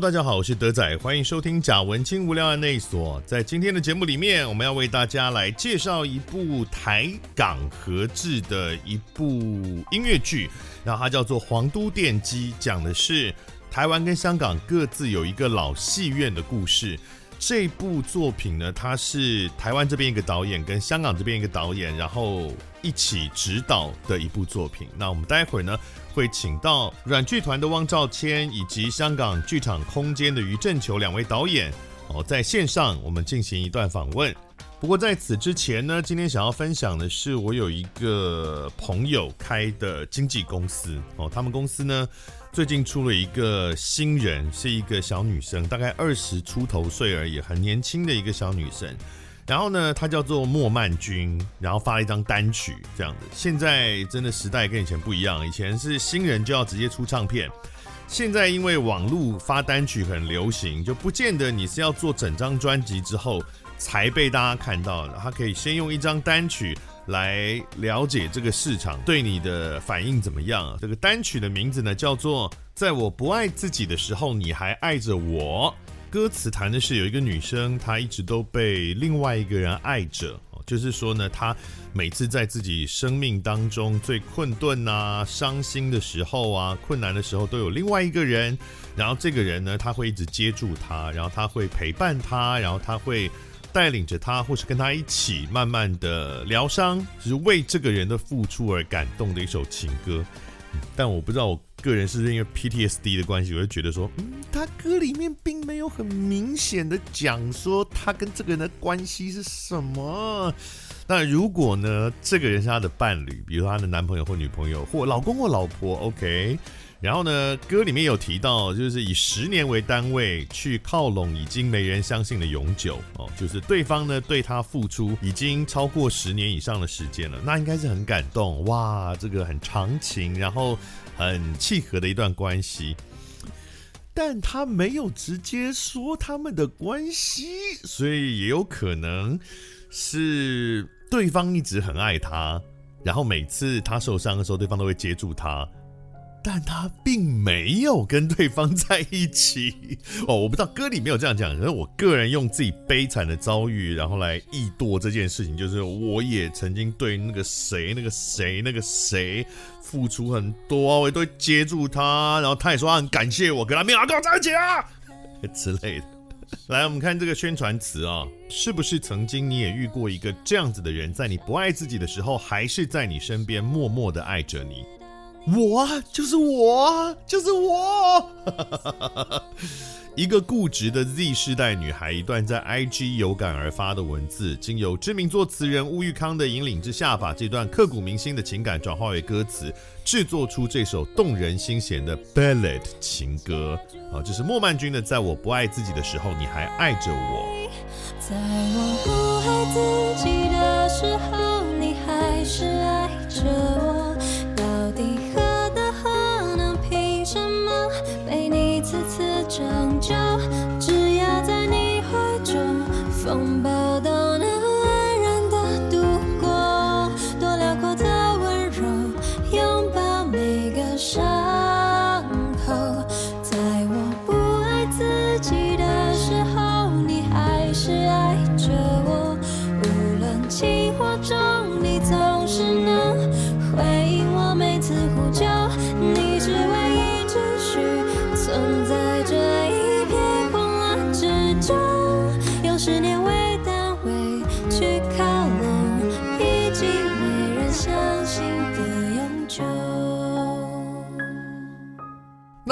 大家好，我是德仔，欢迎收听贾文清无聊案内所。在今天的节目里面，我们要为大家来介绍一部台港合制的一部音乐剧，然后它叫做《皇都电机》，讲的是台湾跟香港各自有一个老戏院的故事。这部作品呢，它是台湾这边一个导演跟香港这边一个导演，然后一起指导的一部作品。那我们待会儿呢，会请到软剧团的汪兆谦以及香港剧场空间的余振球两位导演哦，在线上我们进行一段访问。不过在此之前呢，今天想要分享的是，我有一个朋友开的经纪公司哦，他们公司呢。最近出了一个新人，是一个小女生，大概二十出头岁而已，很年轻的一个小女生。然后呢，她叫做莫曼君，然后发了一张单曲，这样子。现在真的时代跟以前不一样，以前是新人就要直接出唱片，现在因为网络发单曲很流行，就不见得你是要做整张专辑之后才被大家看到的。她可以先用一张单曲。来了解这个市场对你的反应怎么样？这个单曲的名字呢，叫做《在我不爱自己的时候，你还爱着我》。歌词谈的是有一个女生，她一直都被另外一个人爱着。就是说呢，她每次在自己生命当中最困顿啊、伤心的时候啊、困难的时候，都有另外一个人。然后这个人呢，他会一直接住她，然后他会陪伴她，然后他会。带领着他，或是跟他一起慢慢的疗伤，只是为这个人的付出而感动的一首情歌。但我不知道我个人是因为 PTSD 的关系，我就觉得说，嗯，他歌里面并没有很明显的讲说他跟这个人的关系是什么。那如果呢，这个人是他的伴侣，比如说他的男朋友或女朋友，或老公或老婆，OK。然后呢，歌里面有提到，就是以十年为单位去靠拢已经没人相信的永久哦，就是对方呢对他付出已经超过十年以上的时间了，那应该是很感动哇，这个很长情，然后很契合的一段关系。但他没有直接说他们的关系，所以也有可能是对方一直很爱他，然后每次他受伤的时候，对方都会接住他。但他并没有跟对方在一起 哦，我不知道歌里没有这样讲，可是我个人用自己悲惨的遭遇，然后来臆度这件事情，就是我也曾经对那个谁、那个谁、那个谁付出很多，我也都会接住他，然后他也说他很感谢我，跟他没有跟我在一起啊 之类的。来，我们看这个宣传词啊，是不是曾经你也遇过一个这样子的人，在你不爱自己的时候，还是在你身边默默的爱着你？我啊，就是我啊，就是我。一个固执的 Z 世代女孩，一段在 IG 有感而发的文字，经由知名作词人乌玉康的引领之下，把这段刻骨铭心的情感转化为歌词，制作出这首动人心弦的 Ballad 情歌。啊，这是莫曼君的《在我不爱自己的时候，你还爱着我》。在我不爱自己的时候，你还是爱着我。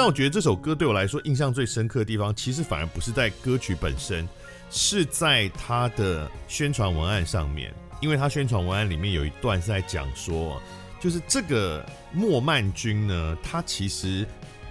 我觉得这首歌对我来说印象最深刻的地方，其实反而不是在歌曲本身，是在它的宣传文案上面。因为它宣传文案里面有一段是在讲说，就是这个莫曼君呢，他其实。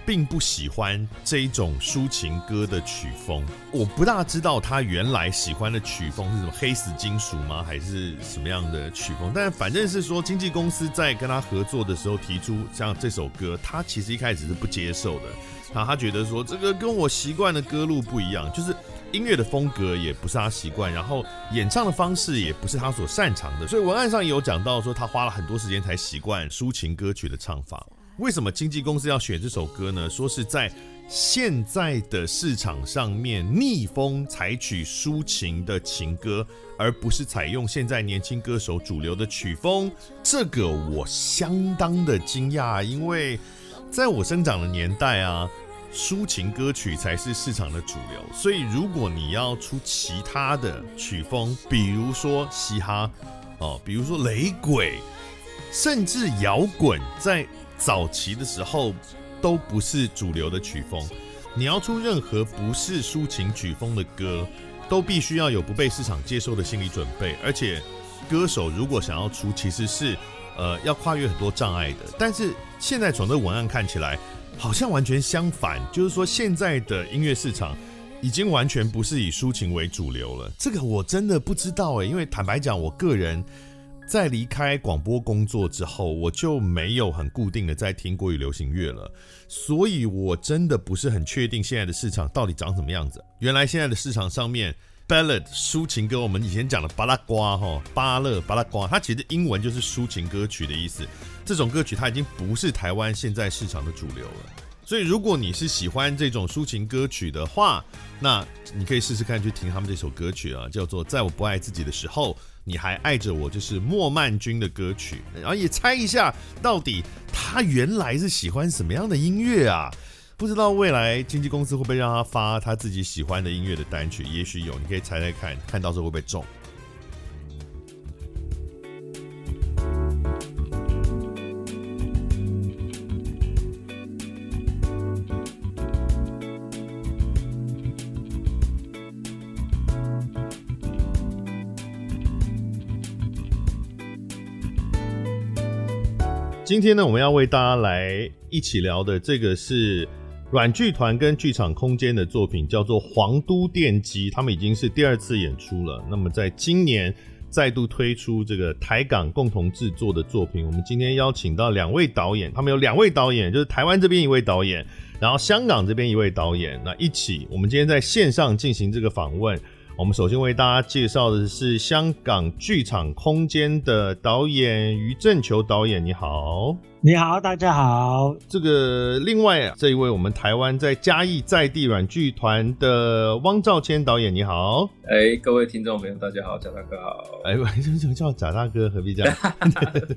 并不喜欢这一种抒情歌的曲风，我不大知道他原来喜欢的曲风是什么黑死金属吗？还是什么样的曲风？但反正是说经纪公司在跟他合作的时候提出像这首歌，他其实一开始是不接受的。他他觉得说这个跟我习惯的歌路不一样，就是音乐的风格也不是他习惯，然后演唱的方式也不是他所擅长的。所以文案上也有讲到说他花了很多时间才习惯抒情歌曲的唱法。为什么经纪公司要选这首歌呢？说是在现在的市场上面逆风采取抒情的情歌，而不是采用现在年轻歌手主流的曲风。这个我相当的惊讶，因为在我生长的年代啊，抒情歌曲才是市场的主流。所以如果你要出其他的曲风，比如说嘻哈哦，比如说雷鬼，甚至摇滚，在早期的时候都不是主流的曲风，你要出任何不是抒情曲风的歌，都必须要有不被市场接受的心理准备。而且，歌手如果想要出，其实是呃要跨越很多障碍的。但是现在从这文案看起来，好像完全相反，就是说现在的音乐市场已经完全不是以抒情为主流了。这个我真的不知道诶，因为坦白讲，我个人。在离开广播工作之后，我就没有很固定的在听国语流行乐了，所以我真的不是很确定现在的市场到底长什么样子。原来现在的市场上面，ballad 抒情歌，我们以前讲的巴拉瓜哈巴勒巴拉瓜，它其实英文就是抒情歌曲的意思。这种歌曲它已经不是台湾现在市场的主流了。所以如果你是喜欢这种抒情歌曲的话，那你可以试试看去听他们这首歌曲啊，叫做《在我不爱自己的时候》。你还爱着我，就是莫曼君的歌曲，然后也猜一下，到底他原来是喜欢什么样的音乐啊？不知道未来经纪公司会不会让他发他自己喜欢的音乐的单曲？也许有，你可以猜猜看，看到时候会不会中。今天呢，我们要为大家来一起聊的这个是软剧团跟剧场空间的作品，叫做《皇都电机》，他们已经是第二次演出了。那么在今年再度推出这个台港共同制作的作品，我们今天邀请到两位导演，他们有两位导演，就是台湾这边一位导演，然后香港这边一位导演，那一起，我们今天在线上进行这个访问。我们首先为大家介绍的是香港剧场空间的导演余正球导演，你好。你好，大家好。这个另外这一位，我们台湾在嘉义在地软剧团的汪兆谦导演，你好。哎，各位听众朋友，大家好，贾大哥好。哎，为什么叫贾大哥？何必这样？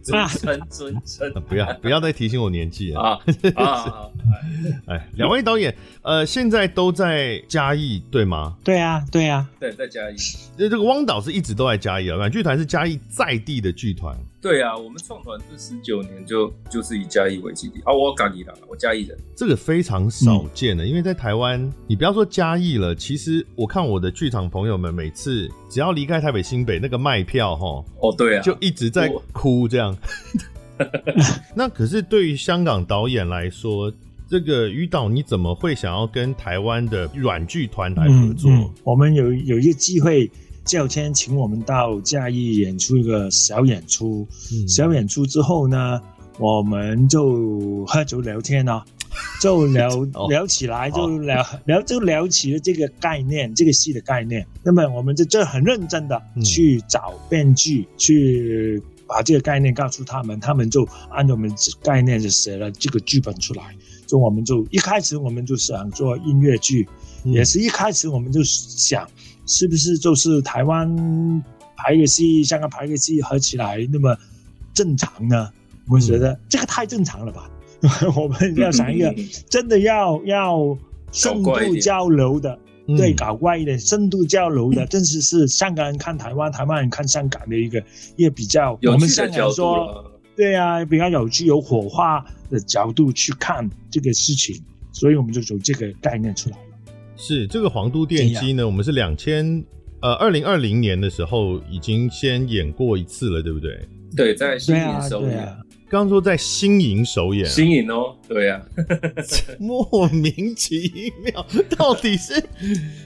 尊称尊称，不要不要再提醒我年纪了啊啊！哎，两位导演，呃，现在都在嘉义，对吗？对啊，对啊，对，在嘉义。这这个汪导是一直都在嘉义啊，软剧团是嘉义在地的剧团。对啊，我们创团是十九年就就是以嘉义为基地啊，我嘉义人，我嘉义人，这个非常少见的，嗯、因为在台湾，你不要说嘉义了，其实我看我的剧场朋友们每次只要离开台北新北，那个卖票哈，哦对啊，就一直在哭这样。那可是对于香港导演来说，这个于导你怎么会想要跟台湾的软剧团来合作？嗯嗯、我们有有一个机会。叫天请我们到嘉义演出一个小演出，嗯、小演出之后呢，我们就喝酒聊天啊，就聊聊起来，就聊 聊就聊起了这个概念，这个戏的概念。那么我们就就很认真的去找编剧，嗯、去把这个概念告诉他们，他们就按照我们概念就写了这个剧本出来。就我们就一开始我们就想做音乐剧，嗯、也是一开始我们就想。是不是就是台湾排个戏，香港排个戏合起来那么正常呢？我觉得这个太正常了吧？嗯、我们要想一个 真的要要深度交流的，对，搞怪一点，深度交流的，真是是香港人看台湾，台湾人看香港的一个一个比较，我们香港说对啊，比较有趣有火花的角度去看这个事情，所以我们就有这个概念出来。是这个皇都电机呢，我们是两千呃二零二零年的时候已经先演过一次了，对不对？对，在新营首演。刚刚说在新营首演，新营哦，对呀，莫名其妙，到底是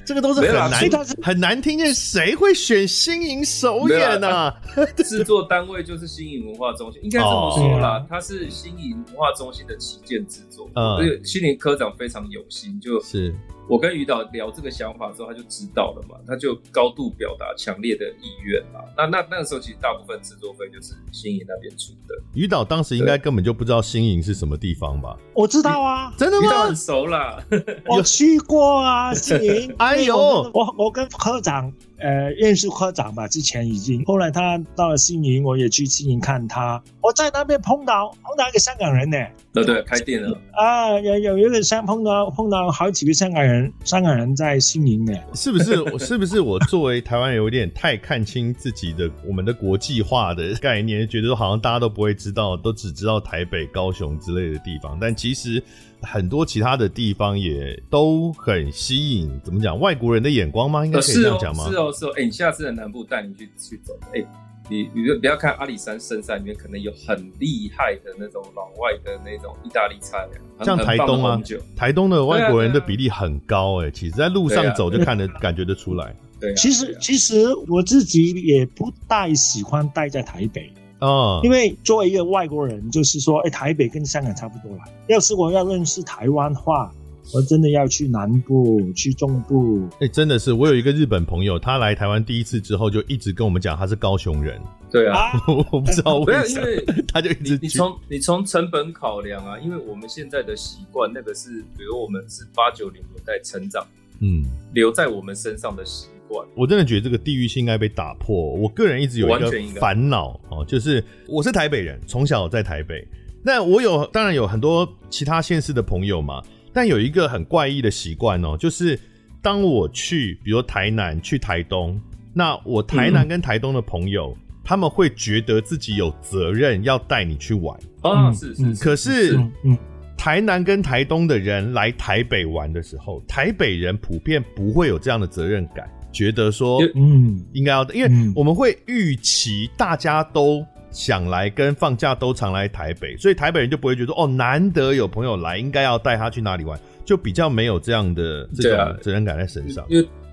这个都是很难很难听见，谁会选新营首演呢？制作单位就是新营文化中心，应该这么说啦，它是新营文化中心的旗舰制作，所以新营科长非常有心，就是我跟于导聊这个想法之后，他就知道了嘛，他就高度表达强烈的意愿嘛。那那那个时候，其实大部分制作费就是新营那边出的。于导当时应该根本就不知道新营是什么地方吧？我知道啊，真的吗？于导很熟了，我去过啊，新营。哎呦，我我跟科长。呃，认识科长吧，之前已经。后来他到了西宁，我也去西宁看他。我在那边碰到碰到一个香港人呢。对对，开店了。啊，有有一个香碰到碰到好几个香港人，香港人在西宁呢。是不是？是不是我作为台湾人有点太看清自己的我们的国际化的概念，觉得好像大家都不会知道，都只知道台北、高雄之类的地方，但其实。很多其他的地方也都很吸引，怎么讲？外国人的眼光吗？应该可以这样讲吗？是哦，是哦。哎、欸，你下次的南部带你去去走。哎、欸，你你就不要看阿里山深山里面可能有很厉害的那种老外的那种意大利菜，像台东啊，台东的外国人的比例很高哎、欸。其实，在路上走就看得感觉得出来。对啊。其实，其实我自己也不太喜欢待在台北。哦，因为作为一个外国人，就是说，哎，台北跟香港差不多啦。要是我要认识台湾话，我真的要去南部，去中部。哎，真的是，我有一个日本朋友，他来台湾第一次之后，就一直跟我们讲他是高雄人。对啊，我不知道为什么，因为 他就一直你从你从成本考量啊，因为我们现在的习惯，那个是，比如我们是八九零年代成长，嗯，留在我们身上的习。我真的觉得这个地域性应该被打破。我个人一直有一个烦恼哦，就是我是台北人，从小在台北。那我有当然有很多其他县市的朋友嘛，但有一个很怪异的习惯哦，就是当我去，比如台南、去台东，那我台南跟台东的朋友，嗯、他们会觉得自己有责任要带你去玩啊，是是，是。可是，嗯，台南跟台东的人来台北玩的时候，台北人普遍不会有这样的责任感。觉得说，嗯，应该要，因为我们会预期大家都想来，跟放假都常来台北，所以台北人就不会觉得哦，难得有朋友来，应该要带他去哪里玩，就比较没有这样的这种责任感在身上。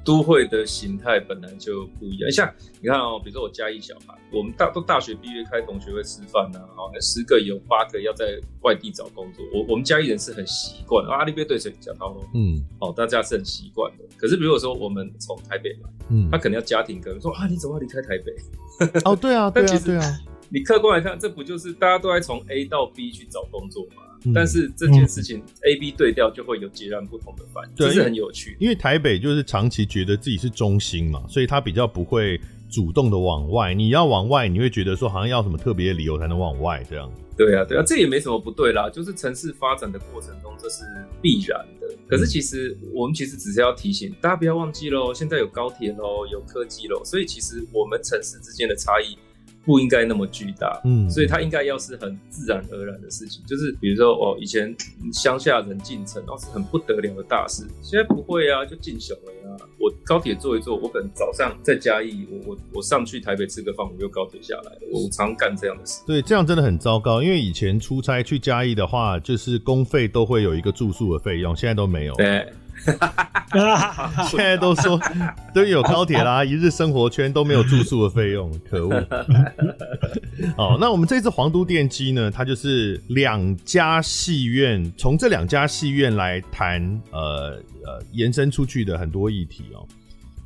都会的形态本来就不一样，像你看哦，比如说我家一小孩，我们大都大学毕业开同学会吃饭呐，好，那十个有八个要在外地找工作，我我们嘉义人是很习惯，阿里边对谁讲到嗯，哦，大家是很习惯的。可是比如说我们从台北来，嗯，他可能要家庭跟说啊，你怎么要离开台北？哦，对啊，对啊，对啊，你客观来看，这不就是大家都在从 A 到 B 去找工作吗？但是这件事情 A、B 对调就会有截然不同的反应，这是很有趣的。因为台北就是长期觉得自己是中心嘛，所以他比较不会主动的往外。你要往外，你会觉得说好像要什么特别的理由才能往外这样。对啊，对啊，这也没什么不对啦。就是城市发展的过程中，这是必然的。可是其实我们其实只是要提醒大家不要忘记喽，现在有高铁喽，有科技喽，所以其实我们城市之间的差异。不应该那么巨大，嗯，所以它应该要是很自然而然的事情，就是比如说哦，以前乡下人进城，哦是很不得了的大事，现在不会啊，就进小了呀。我高铁坐一坐，我可能早上在嘉义，我我我上去台北吃个饭，我又高铁下来，我常干这样的事。对，这样真的很糟糕，因为以前出差去嘉义的话，就是公费都会有一个住宿的费用，现在都没有。对。现在都说都有高铁啦，一日生活圈都没有住宿的费用，可恶！哦，那我们这次皇都电机呢，它就是两家戏院，从这两家戏院来谈，呃呃，延伸出去的很多议题哦。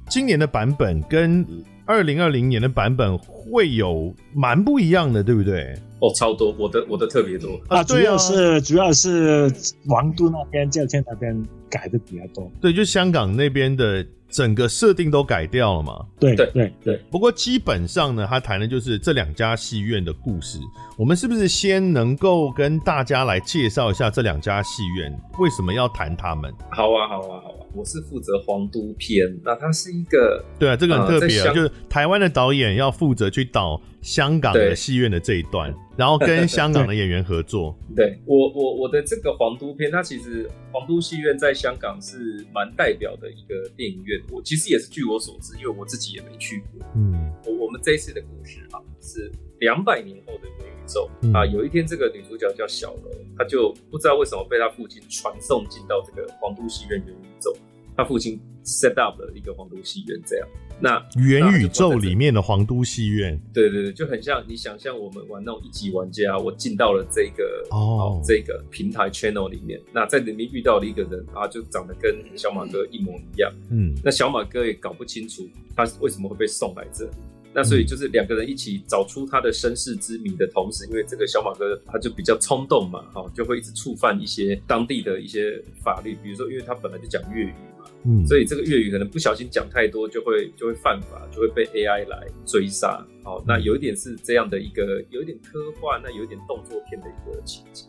今年的版本跟二零二零年的版本会有蛮不一样的，对不对？哦，超多，我的我的特别多啊，主要是主要是王都那边、教天那边改的比较多。对，就香港那边的整个设定都改掉了嘛。对对对对。不过基本上呢，他谈的就是这两家戏院的故事。我们是不是先能够跟大家来介绍一下这两家戏院为什么要谈他们？好啊，好啊，好啊。我是负责皇都篇，那它是一个对啊，这个很特别啊，就是台湾的导演要负责去导香港的戏院的这一段，然后跟香港的演员合作。对我，我我的这个皇都篇，它其实皇都戏院在香港是蛮代表的一个电影院。我其实也是据我所知，因为我自己也没去过。嗯，我我们这一次的故事啊，是两百年后的元宇宙啊。有一天，这个女主角叫小楼，她就不知道为什么被她父亲传送进到这个皇都戏院元宇宙。她父亲 set up 了一个皇都戏院这样。那元宇宙里面的皇都戏院，对对对，就很像你想象我们玩那种一级玩家，我进到了这个哦这个平台 channel 里面，那在里面遇到了一个人啊，就长得跟小马哥一模一样，嗯，那小马哥也搞不清楚他为什么会被送来这。那所以就是两个人一起找出他的身世之谜的同时，因为这个小马哥他就比较冲动嘛，哈，就会一直触犯一些当地的一些法律，比如说因为他本来就讲粤语嘛，嗯，所以这个粤语可能不小心讲太多，就会就会犯法，就会被 AI 来追杀。好，那有一点是这样的一个，有一点科幻，那有一点动作片的一个情节。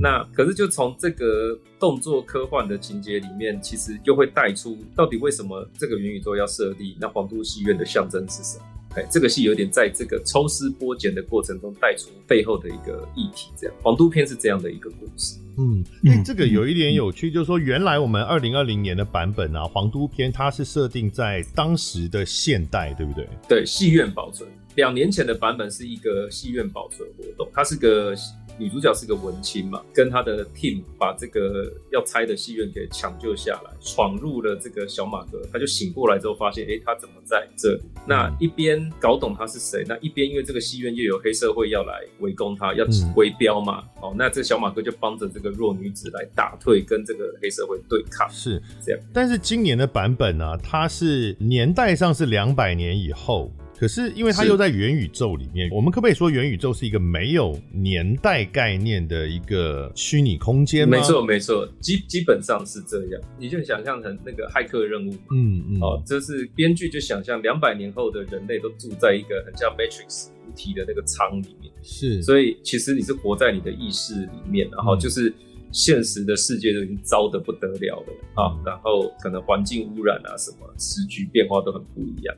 那可是就从这个动作科幻的情节里面，其实就会带出到底为什么这个元宇宙要设立，那皇都戏院的象征是什么？哎，这个戏有点在这个抽丝剥茧的过程中带出背后的一个议题，这样黄都篇是这样的一个故事。嗯，因为这个有一点有趣，就是说原来我们二零二零年的版本啊，皇都篇它是设定在当时的现代，对不对？对，戏院保存。两年前的版本是一个戏院保存活动，它是个。女主角是个文青嘛，跟她的 team 把这个要拆的戏院给抢救下来，闯入了这个小马哥，他就醒过来之后发现，哎、欸，他怎么在这里？那一边搞懂他是谁，那一边因为这个戏院又有黑社会要来围攻他，要围标嘛，哦、嗯，那这小马哥就帮着这个弱女子来打退，跟这个黑社会对抗，是这样。但是今年的版本呢、啊，它是年代上是两百年以后。可是，因为它又在元宇宙里面，我们可不可以说元宇宙是一个没有年代概念的一个虚拟空间吗？没错，没错，基基本上是这样。你就想象成那个骇客任务，嗯嗯，哦，这是编剧就想象两百年后的人类都住在一个很像 Matrix 无题的那个舱里面，是，所以其实你是活在你的意识里面，然后就是现实的世界都已经糟得不得了了啊，然后可能环境污染啊，什么时局变化都很不一样。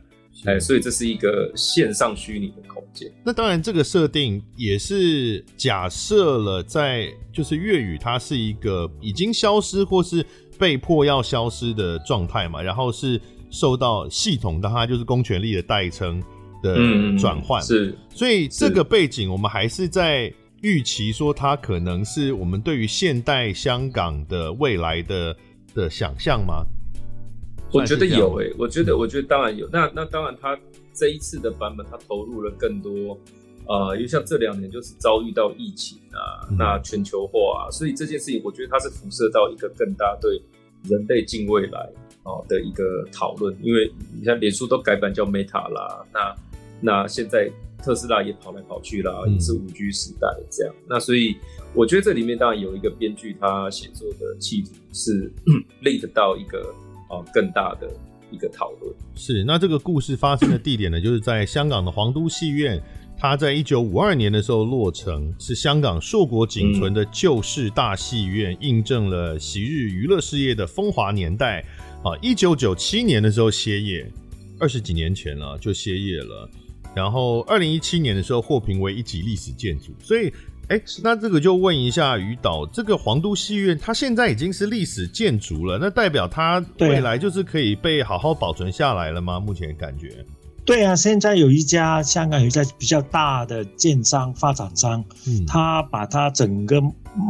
哎，所以这是一个线上虚拟的空间。那当然，这个设定也是假设了在就是粤语，它是一个已经消失或是被迫要消失的状态嘛，然后是受到系统当它就是公权力的代称的转换。嗯，是，所以这个背景我们还是在预期说它可能是我们对于现代香港的未来的的想象吗？我觉得有诶、欸，我觉得，我觉得当然有。那那当然，他这一次的版本，他投入了更多，呃，因为像这两年就是遭遇到疫情啊，嗯、那全球化啊，所以这件事情，我觉得它是辐射到一个更大对人类近未来哦的一个讨论。因为你看，脸书都改版叫 Meta 啦，那那现在特斯拉也跑来跑去啦，也是五 G 时代这样。嗯、那所以我觉得这里面当然有一个编剧他写作的企图是 link 到一个。更大的一个讨论是，那这个故事发生的地点呢，就是在香港的皇都戏院。它在一九五二年的时候落成，是香港硕果仅存的旧式大戏院，印证了昔日娱乐事业的风华年代。啊，一九九七年的时候歇业，二十几年前了就歇业了。然后二零一七年的时候获评为一级历史建筑，所以。哎，那这个就问一下于导，这个皇都戏院它现在已经是历史建筑了，那代表它未来就是可以被好好保存下来了吗？目前感觉？对啊，现在有一家香港有一家比较大的建商发展商，嗯，他把它整个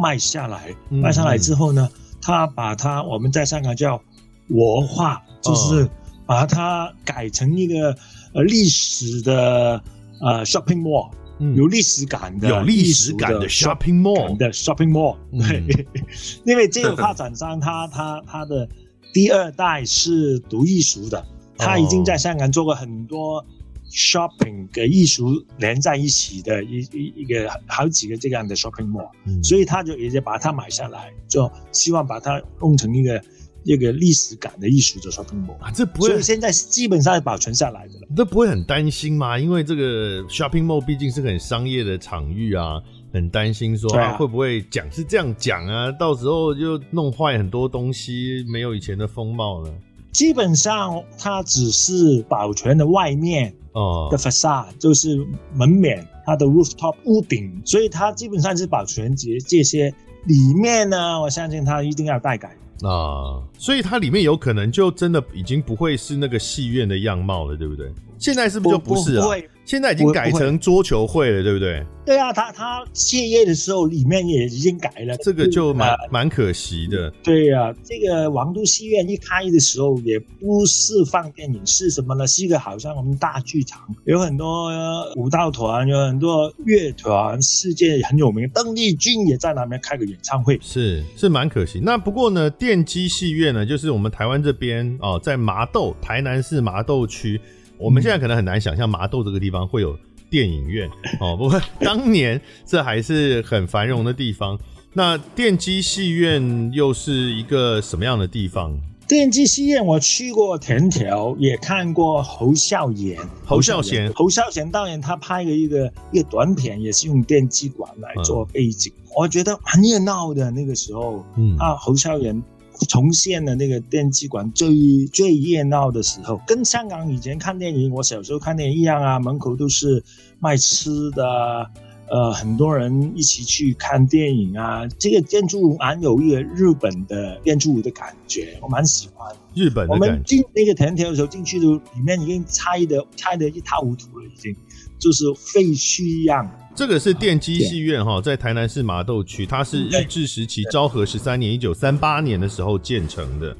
卖下来，嗯、卖下来之后呢，他把它我们在香港叫活化，就是把它改成一个呃历史的呃 shopping mall。有历史感的、有历史感的 shopping mall 的 shopping mall，对，因为这个发展商他他他的第二代是读艺术的，他已经在香港做过很多 shopping 跟艺术连在一起的一一一个好几个这样的 shopping mall，所以他就也就把它买下来，就希望把它弄成一个。一个历史感的艺术的 shopping mall 啊，这不会，所以现在基本上是保存下来的了。这不会很担心吗？因为这个 shopping mall 毕竟是很商业的场域啊，很担心说啊会不会讲是这样讲啊，到时候就弄坏很多东西，没有以前的风貌了。基本上它只是保存的外面哦的 facade，就是门面，它的 rooftop 屋顶，所以它基本上是保存这这些。里面呢，我相信它一定要待改。啊，所以它里面有可能就真的已经不会是那个戏院的样貌了，对不对？现在是不是就不是啊？现在已经改成桌球会了，对不对？对啊，他他谢业的时候里面也已经改了，这个就蛮蛮可惜的。对啊，这个王都戏院一开的时候也不是放电影，是什么呢？是一个好像我们大剧场，有很多舞蹈团，有很多乐团，世界很有名，邓丽君也在那边开个演唱会，是是蛮可惜。那不过呢，电机戏院呢，就是我们台湾这边哦，在麻豆，台南市麻豆区。我们现在可能很难想象麻豆这个地方会有电影院哦，不过 当年这还是很繁荣的地方。那电机戏院又是一个什么样的地方？电机戏院我去过田条，也看过侯孝贤。侯孝贤，侯孝贤导演他拍了一个一个短片，也是用电机馆来做背景，嗯、我觉得很热闹的那个时候。嗯啊，侯孝贤。重现了那个电器馆最最热闹的时候，跟香港以前看电影，我小时候看电影一样啊，门口都是卖吃的，呃，很多人一起去看电影啊。这个建筑物蛮有一个日本的建筑物的感觉，我蛮喜欢。日本。我们进那个田条的时候，进去都里面已经拆的拆的一塌糊涂了，已经就是废墟一样。这个是电机戏院哈，在台南市麻豆区，它是日治时期昭和十三年（一九三八年）的时候建成的。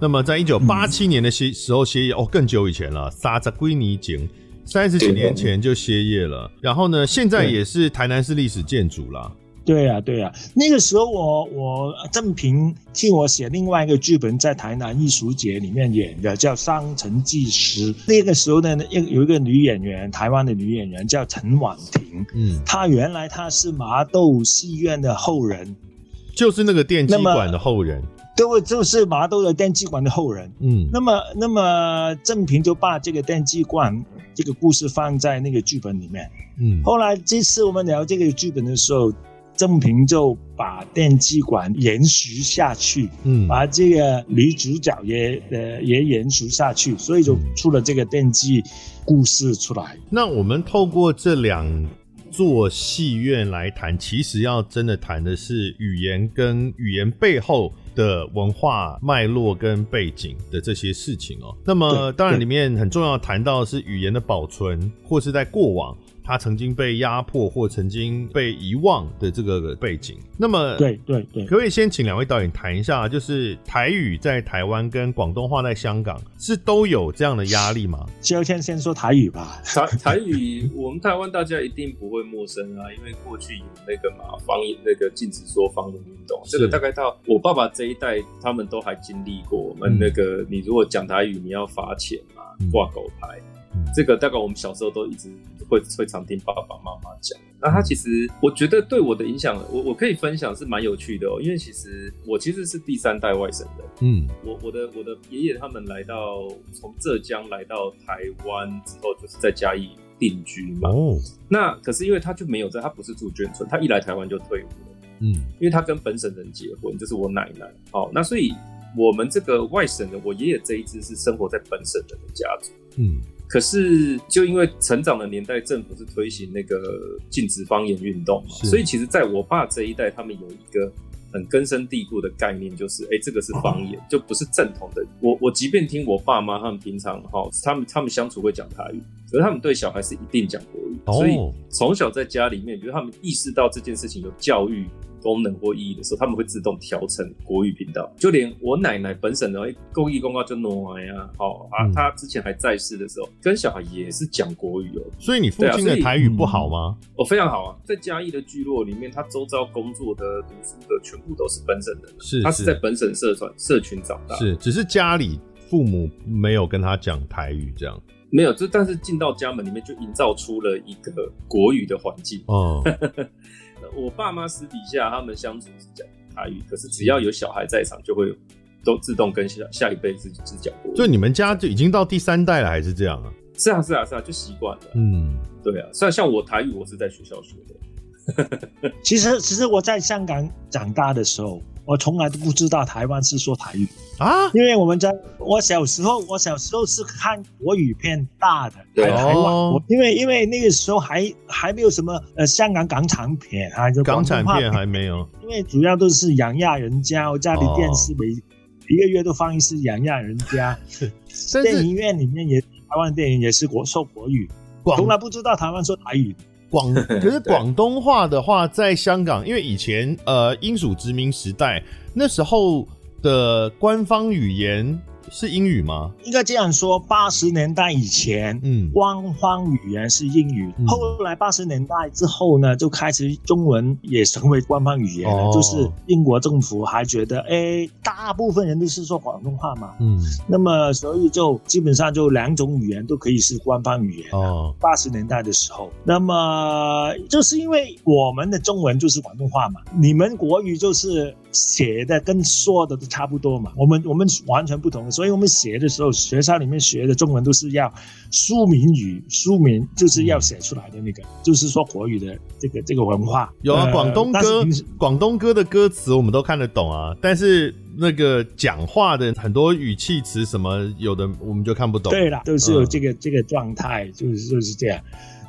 那么在一九八七年的时时候歇业，哦，更久以前了，沙扎归尼井，三十几年前就歇业了。然后呢，现在也是台南市历史建筑了。对呀、啊，对呀、啊，那个时候我我郑平替我写另外一个剧本，在台南艺术节里面演的，叫《商城记实》。那个时候呢，有有一个女演员，台湾的女演员叫陈婉婷，嗯，她原来她是麻豆戏院的后人，就是那个电机馆的后人，对，就是麻豆的电机馆的后人，嗯，那么那么郑平就把这个电机馆这个故事放在那个剧本里面，嗯，后来这次我们聊这个剧本的时候。郑平就把电击馆延续下去，嗯，把这个女主角也呃也延续下去，所以就出了这个电击故事出来。那我们透过这两座戏院来谈，其实要真的谈的是语言跟语言背后的文化脉络跟背景的这些事情哦。那么当然里面很重要谈到的是语言的保存，或是在过往。他曾经被压迫或曾经被遗忘的这个背景，那么对对对，可不可以先请两位导演谈一下，就是台语在台湾跟广东话在香港是都有这样的压力吗？就先先说台语吧。台台语，我们台湾大家一定不会陌生啊，因为过去有那个嘛方言那个禁止说方言运动，这个大概到我爸爸这一代，他们都还经历过。我们那个，你如果讲台语，你要罚钱嘛，挂狗牌。这个大概我们小时候都一直会会常听爸爸妈妈讲。那他其实我觉得对我的影响，我我可以分享是蛮有趣的哦。因为其实我其实是第三代外省人。嗯，我我的我的爷爷他们来到从浙江来到台湾之后，就是在嘉义定居嘛。哦，那可是因为他就没有在，他不是住眷村，他一来台湾就退伍了。嗯，因为他跟本省人结婚，就是我奶奶。哦，那所以我们这个外省人，我爷爷这一支是生活在本省人的家族。嗯。可是，就因为成长的年代，政府是推行那个禁止方言运动嘛，所以其实在我爸这一代，他们有一个很根深蒂固的概念，就是，哎，这个是方言，就不是正统的。我我即便听我爸妈他们平常哈，他们他们相处会讲台语，可是他们对小孩是一定讲国语，所以从小在家里面，就是他们意识到这件事情有教育功能或意义的时候，他们会自动调成国语频道。就连我奶奶本省的公益公告就挪呀，好啊，他之前还在世的时候，跟小孩也是讲国语哦。所以你父亲的台语不好吗？哦，非常好啊，在嘉义的聚落里面，他周遭工作的、读书的全部都是本省人，是他是在本省社团社群长大，是只是家里父母没有跟他讲台语这样，没有，就但是进到家门里面就营造出了一个国语的环境哦。我爸妈私底下他们相处是讲台语，可是只要有小孩在场，就会都自动跟下下一辈子只讲国语。就你们家就已经到第三代了，还是这样啊？是啊，是啊，是啊，就习惯了。嗯，对啊。虽然像我台语，我是在学校学的。其实，其实我在香港长大的时候，我从来都不知道台湾是说台语。啊，因为我们在我小时候，我小时候是看国语片大的，对。台湾，因为因为那个时候还还没有什么呃香港港产片啊，就港产片还没有，因为主要都是养亚人家，我家里电视每一个月都放一次养亚人家，电影院里面也台湾电影也是国说国语。从来不知道台湾说台语。广 可是广东话的话，在香港，因为以前呃英属殖民时代那时候的官方语言。是英语吗？应该这样说，八十年代以前，嗯，官方语言是英语。嗯、后来八十年代之后呢，就开始中文也成为官方语言了。哦、就是英国政府还觉得，哎，大部分人都是说广东话嘛，嗯，那么所以就基本上就两种语言都可以是官方语言。哦，八十年代的时候，那么就是因为我们的中文就是广东话嘛，你们国语就是。写的跟说的都差不多嘛，我们我们完全不同，所以我们写的时候，学校里面学的中文都是要书名语，书名就是要写出来的那个，嗯、就是说国语的这个这个文化。有啊，广东歌，广东歌的歌词我们都看得懂啊，但是那个讲话的很多语气词什么，有的我们就看不懂。对了，都是有这个、嗯、这个状态，就是就是这样。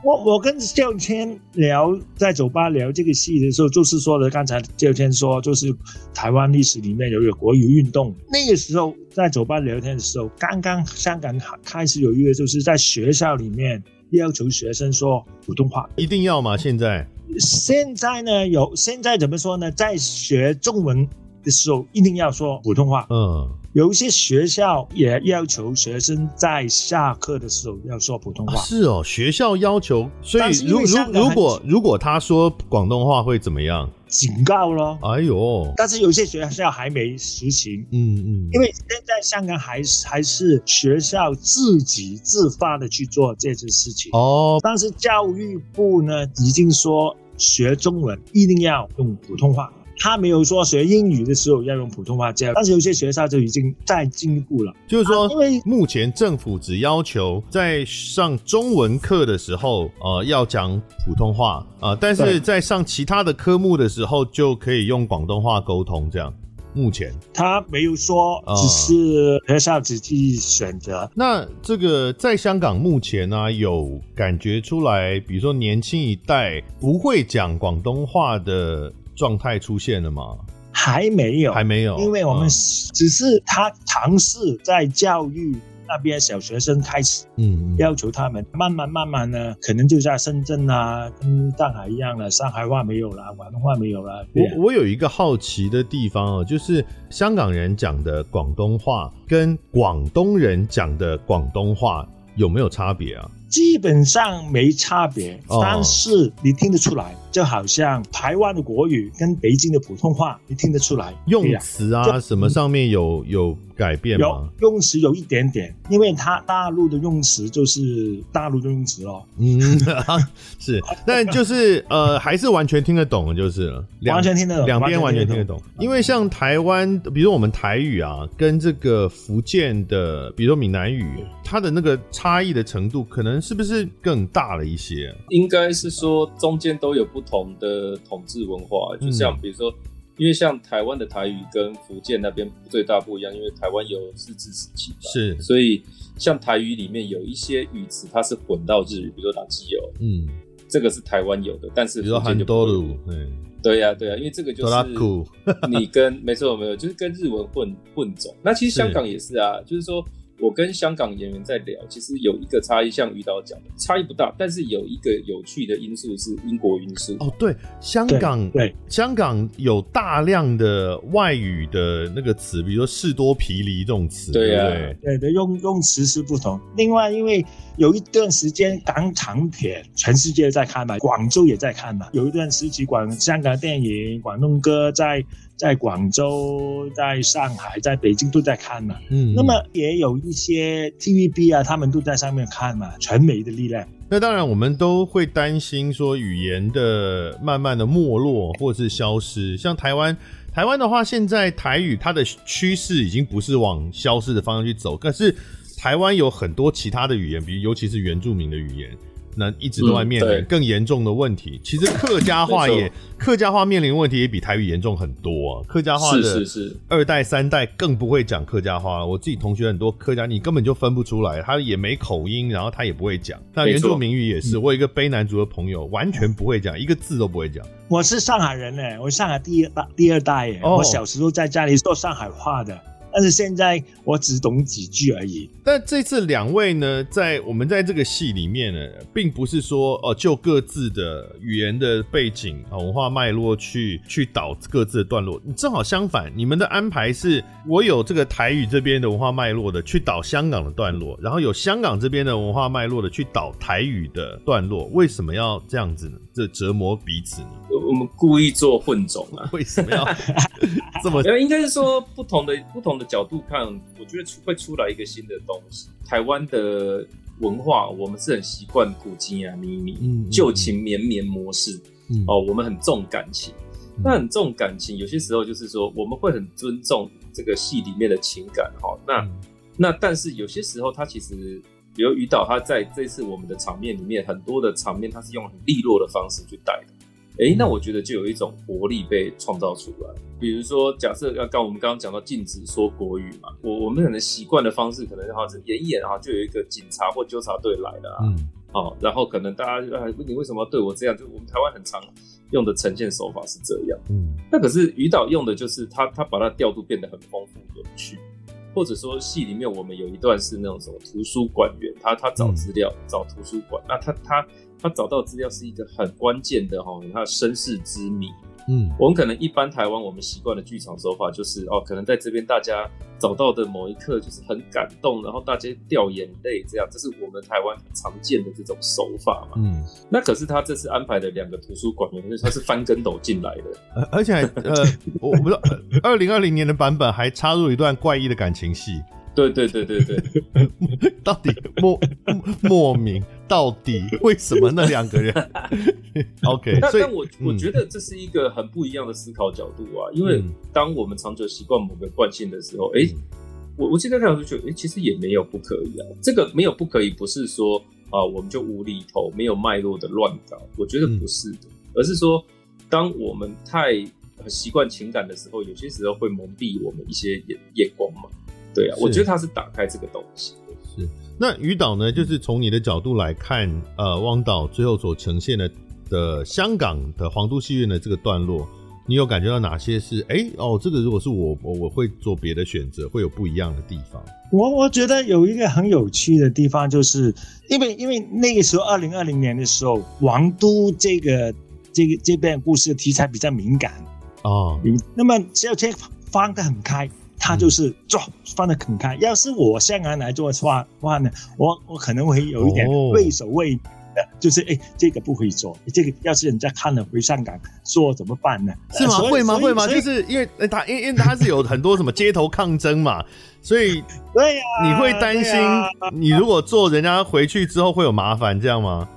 我我跟赵谦聊，在酒吧聊这个戏的时候，就是说的刚才赵谦说，就是台湾历史里面有一个国语运动。那个时候在酒吧聊天的时候，刚刚香港开始有一个，就是在学校里面要求学生说普通话，一定要吗？现在现在呢？有现在怎么说呢？在学中文的时候一定要说普通话。嗯。有一些学校也要求学生在下课的时候要说普通话。啊、是哦，学校要求，所以如如如果如果他说广东话会怎么样？警告咯。哎呦！但是有些学校还没实行。嗯嗯。因为现在香港还是还是学校自己自发的去做这件事情。哦。但是教育部呢已经说学中文一定要用普通话。他没有说学英语的时候要用普通话教，但是有些学校就已经在进一步了。就是说，因为目前政府只要求在上中文课的时候，呃，要讲普通话啊，呃，但是在上其他的科目的时候就可以用广东话沟通。这样，目前他没有说，只是学校自己选择。呃，那这个在香港目前呢，啊，有感觉出来，比如说年轻一代不会讲广东话的。状态出现了吗？还没有，还没有，因为我们只是他尝试在教育那边小学生开始，嗯，要求他们慢慢慢慢呢，可能就在深圳啊，跟上海一样了，上海话没有了，广东话没有了。我我有一个好奇的地方哦，就是香港人讲的广东话跟广东人讲的广东话有没有差别啊？基本上没差别，但是你听得出来。哦就好像台湾的国语跟北京的普通话，你听得出来用词啊什么上面有有改变吗？有用词有一点点，因为它大陆的用词就是大陆的用词哦。嗯，是，但就是呃，还是完全听得懂，就是了。完全听得懂，两边完全听得懂。因为像台湾，比如我们台语啊，跟这个福建的，比如说闽南语，它的那个差异的程度，可能是不是更大了一些？应该是说中间都有不。同的统治文化，就像比如说，嗯、因为像台湾的台语跟福建那边最大不一样，因为台湾有日治时期，是，所以像台语里面有一些语词它是混到日语，比如说打机油，嗯，这个是台湾有的，但是福建就不会，嗯，对呀、啊、对呀、啊，因为这个就是你跟没错没有，就是跟日文混混种。那其实香港也是啊，是就是说。我跟香港演员在聊，其实有一个差异，像于导讲的，差异不大，但是有一个有趣的因素是英国因素。哦，对，香港对，对香港有大量的外语的那个词，比如说士多啤梨这种词，对啊，对对的用用词是不同。另外，因为有一段时间港产片全世界在看嘛，广州也在看嘛，有一段时期广香港电影、广东歌在。在广州、在上海、在北京都在看嘛，嗯，那么也有一些 TVB 啊，他们都在上面看嘛，传媒的力量。那当然，我们都会担心说语言的慢慢的没落或是消失。像台湾，台湾的话，现在台语它的趋势已经不是往消失的方向去走，可是台湾有很多其他的语言，比如尤其是原住民的语言。那一直都在面临更严重的问题。嗯、其实客家话也，客家话面临的问题也比台语严重很多啊。客家话的二代三代更不会讲客家话。我自己同学很多客家，你根本就分不出来，他也没口音，然后他也不会讲。那原住民语也是，我有一个卑南族的朋友，完全不会讲，一个字都不会讲。我是上海人呢，我是上海第二代第二代耶。哦、我小时候在家里说上海话的。但是现在我只懂几句而已。但这次两位呢，在我们在这个戏里面呢，并不是说哦，就各自的语言的背景啊、文化脉络去去导各自的段落。正好相反，你们的安排是，我有这个台语这边的文化脉络的去导香港的段落，然后有香港这边的文化脉络的去导台语的段落。为什么要这样子呢？这折磨彼此呢？我们故意做混种啊？为什么要 这么？应该是说不同的不同的角度看，我觉得出会出来一个新的东西。台湾的文化，我们是很习惯古今啊、咪咪、旧情绵绵模式。嗯、哦，我们很重感情，那很重感情，有些时候就是说我们会很尊重这个戏里面的情感。哈、哦，那、嗯、那但是有些时候，它其实比如于导，他在这次我们的场面里面，很多的场面，他是用很利落的方式去带的。哎、欸，那我觉得就有一种活力被创造出来。比如说，假设要刚我们刚刚讲到禁止说国语嘛，我我们可能习惯的方式，可能好像演一演啊，就有一个警察或纠察队来了啊，嗯，哦，然后可能大家就问你为什么要对我这样？就我们台湾很常用的呈现手法是这样，嗯，那可是于导用的就是他他把它调度变得很丰富有趣，或者说戏里面我们有一段是那种什么图书馆员，他他找资料、嗯、找图书馆，那他他。他找到资料是一个很关键的哈，他的身世之谜。嗯，我们可能一般台湾我们习惯的剧场手法就是哦，可能在这边大家找到的某一刻就是很感动，然后大家掉眼泪这样，这是我们台湾很常见的这种手法嘛。嗯，那可是他这次安排的两个图书馆员，因为他是翻跟斗进来的，呃，而且还呃，我我不知道，二零二零年的版本还插入一段怪异的感情戏。对对对对对，到底莫莫名，到底为什么那两个人？OK，但但我我觉得这是一个很不一样的思考角度啊，因为当我们长久习惯某个惯性的时候，哎、欸，我我现在看我就觉得，哎、欸，其实也没有不可以啊。这个没有不可以，不是说啊，我们就无厘头、没有脉络的乱搞，我觉得不是的，而是说，当我们太习惯情感的时候，有些时候会蒙蔽我们一些眼眼光嘛。对啊，我觉得他是打开这个东西。是，那于导呢？就是从你的角度来看，呃，汪导最后所呈现的的香港的皇都戏院的这个段落，你有感觉到哪些是？哎、欸，哦，这个如果是我，我我会做别的选择，会有不一样的地方。我我觉得有一个很有趣的地方，就是因为因为那个时候二零二零年的时候，王都这个这个这边故事题材比较敏感哦，嗯，那么只要这放得很开。他就是做放得很开。要是我香港来做的话话呢，我我可能会有一点畏首畏尾的，哦、就是哎，这个不会做，这个要是人家看了回香港说怎么办呢？是吗？会吗？会吗？就是因为他因为因为他是有很多什么街头抗争嘛，所以对呀，你会担心你如果做人家回去之后会有麻烦这样吗？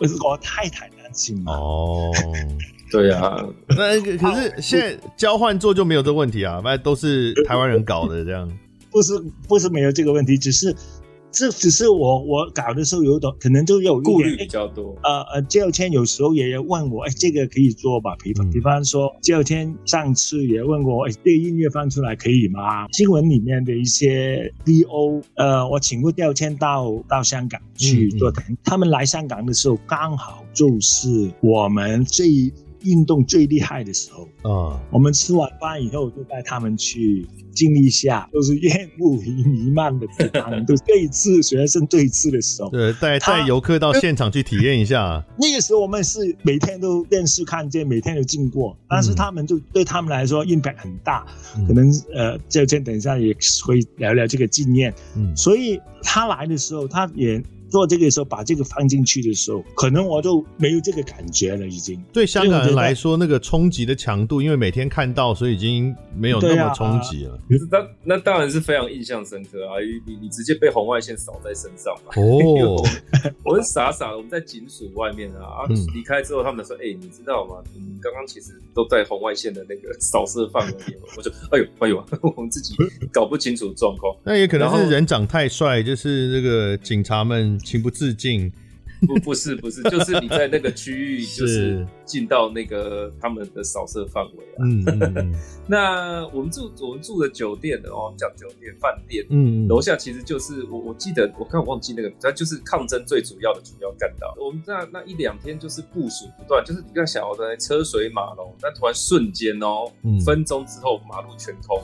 我太太担心了哦。对啊，那可是现在交换做就没有这个问题啊，反正都是台湾人搞的这样。不是不是没有这个问题，只是这只是我我搞的时候有点可能就有顾虑比较多。呃呃，教天有时候也要问我，哎，这个可以做吧？比方比方说，教天上次也问过我，哎，这个音乐放出来可以吗？新闻里面的一些 DO，呃，我请过赵谦到到香港去做谈，嗯嗯，他们来香港的时候刚好就是我们这。运动最厉害的时候啊，嗯、我们吃完饭以后就带他们去经历一下，都是烟雾弥漫的地方，都是最次学生对峙的时候。对，带带游客到现场去体验一下。那个时候我们是每天都电视看见，每天都经过，但是他们就对他们来说 impact 很大，嗯、可能呃，这天等一下也会聊聊这个经验。嗯，所以他来的时候，他也。做这个的时候，把这个放进去的时候，可能我就没有这个感觉了。已经对香港人来说，那个冲击的强度，因为每天看到，所以已经没有那么冲击了。那那当然是非常印象深刻啊！你你直接被红外线扫在身上嘛？哦，我是傻傻的，我们在警署外面啊，啊，离开之后，他们说：“哎，你知道吗？你刚刚其实都在红外线的那个扫射范围里。”我就：“哎呦，哎呦，我们自己搞不清楚状况。”那也可能是人长太帅，就是那个警察们。情不自禁，不不是不是，就是你在那个区域，就是进到那个他们的扫射范围啊。嗯，嗯，嗯 那我们住我们住的酒店的哦，讲酒店饭店，嗯，楼下其实就是我我记得我看我忘记那个，它就是抗争最主要的主要干道。我们那那一两天就是部署不断，就是你看小的车水马龙，但突然瞬间哦，分钟之后马路全通。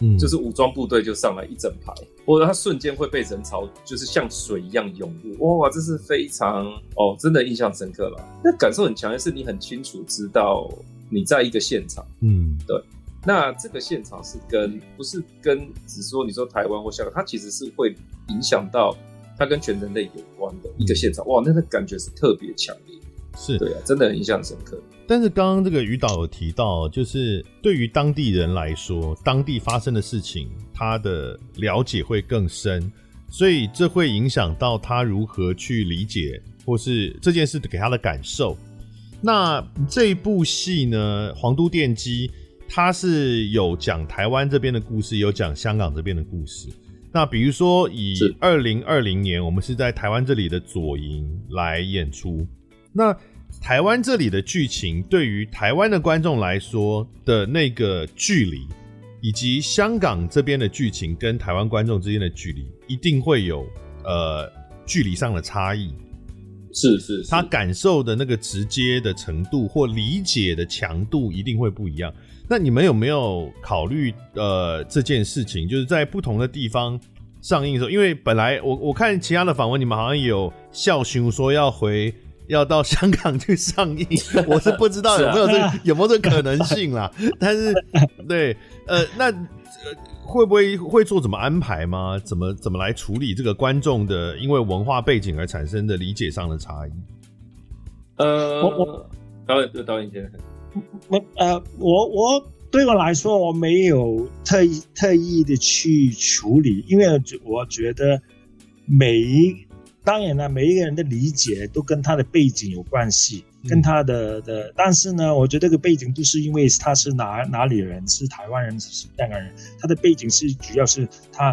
嗯，就是武装部队就上来一整排，或者他瞬间会被人潮就是像水一样涌入，哇，这是非常哦，真的印象深刻了。那感受很强烈，是你很清楚知道你在一个现场，嗯，对。那这个现场是跟不是跟只说你说台湾或香港，它其实是会影响到它跟全人类有关的一个现场，哇，那个感觉是特别强烈，是对啊，真的很印象深刻。但是刚刚这个于导有提到，就是对于当地人来说，当地发生的事情，他的了解会更深，所以这会影响到他如何去理解，或是这件事给他的感受。那这一部戏呢，《皇都电机》，它是有讲台湾这边的故事，有讲香港这边的故事。那比如说，以二零二零年，我们是在台湾这里的左营来演出，那。台湾这里的剧情对于台湾的观众来说的那个距离，以及香港这边的剧情跟台湾观众之间的距离，一定会有呃距离上的差异。是是是，他感受的那个直接的程度或理解的强度一定会不一样。那你们有没有考虑呃这件事情？就是在不同的地方上映的时候，因为本来我我看其他的访问，你们好像有笑熊说要回。要到香港去上映，我是不知道有没有这有没有这个可能性啦。但是，对，呃，那呃会不会会做怎么安排吗？怎么怎么来处理这个观众的因为文化背景而产生的理解上的差异？呃，我我导演导演先，我呃我我对我来说我没有特意特意的去处理，因为我觉得每一。当然了，每一个人的理解都跟他的背景有关系，跟他的的。但是呢，我觉得这个背景不是因为他是哪哪里人，是台湾人，是香港人，他的背景是主要是他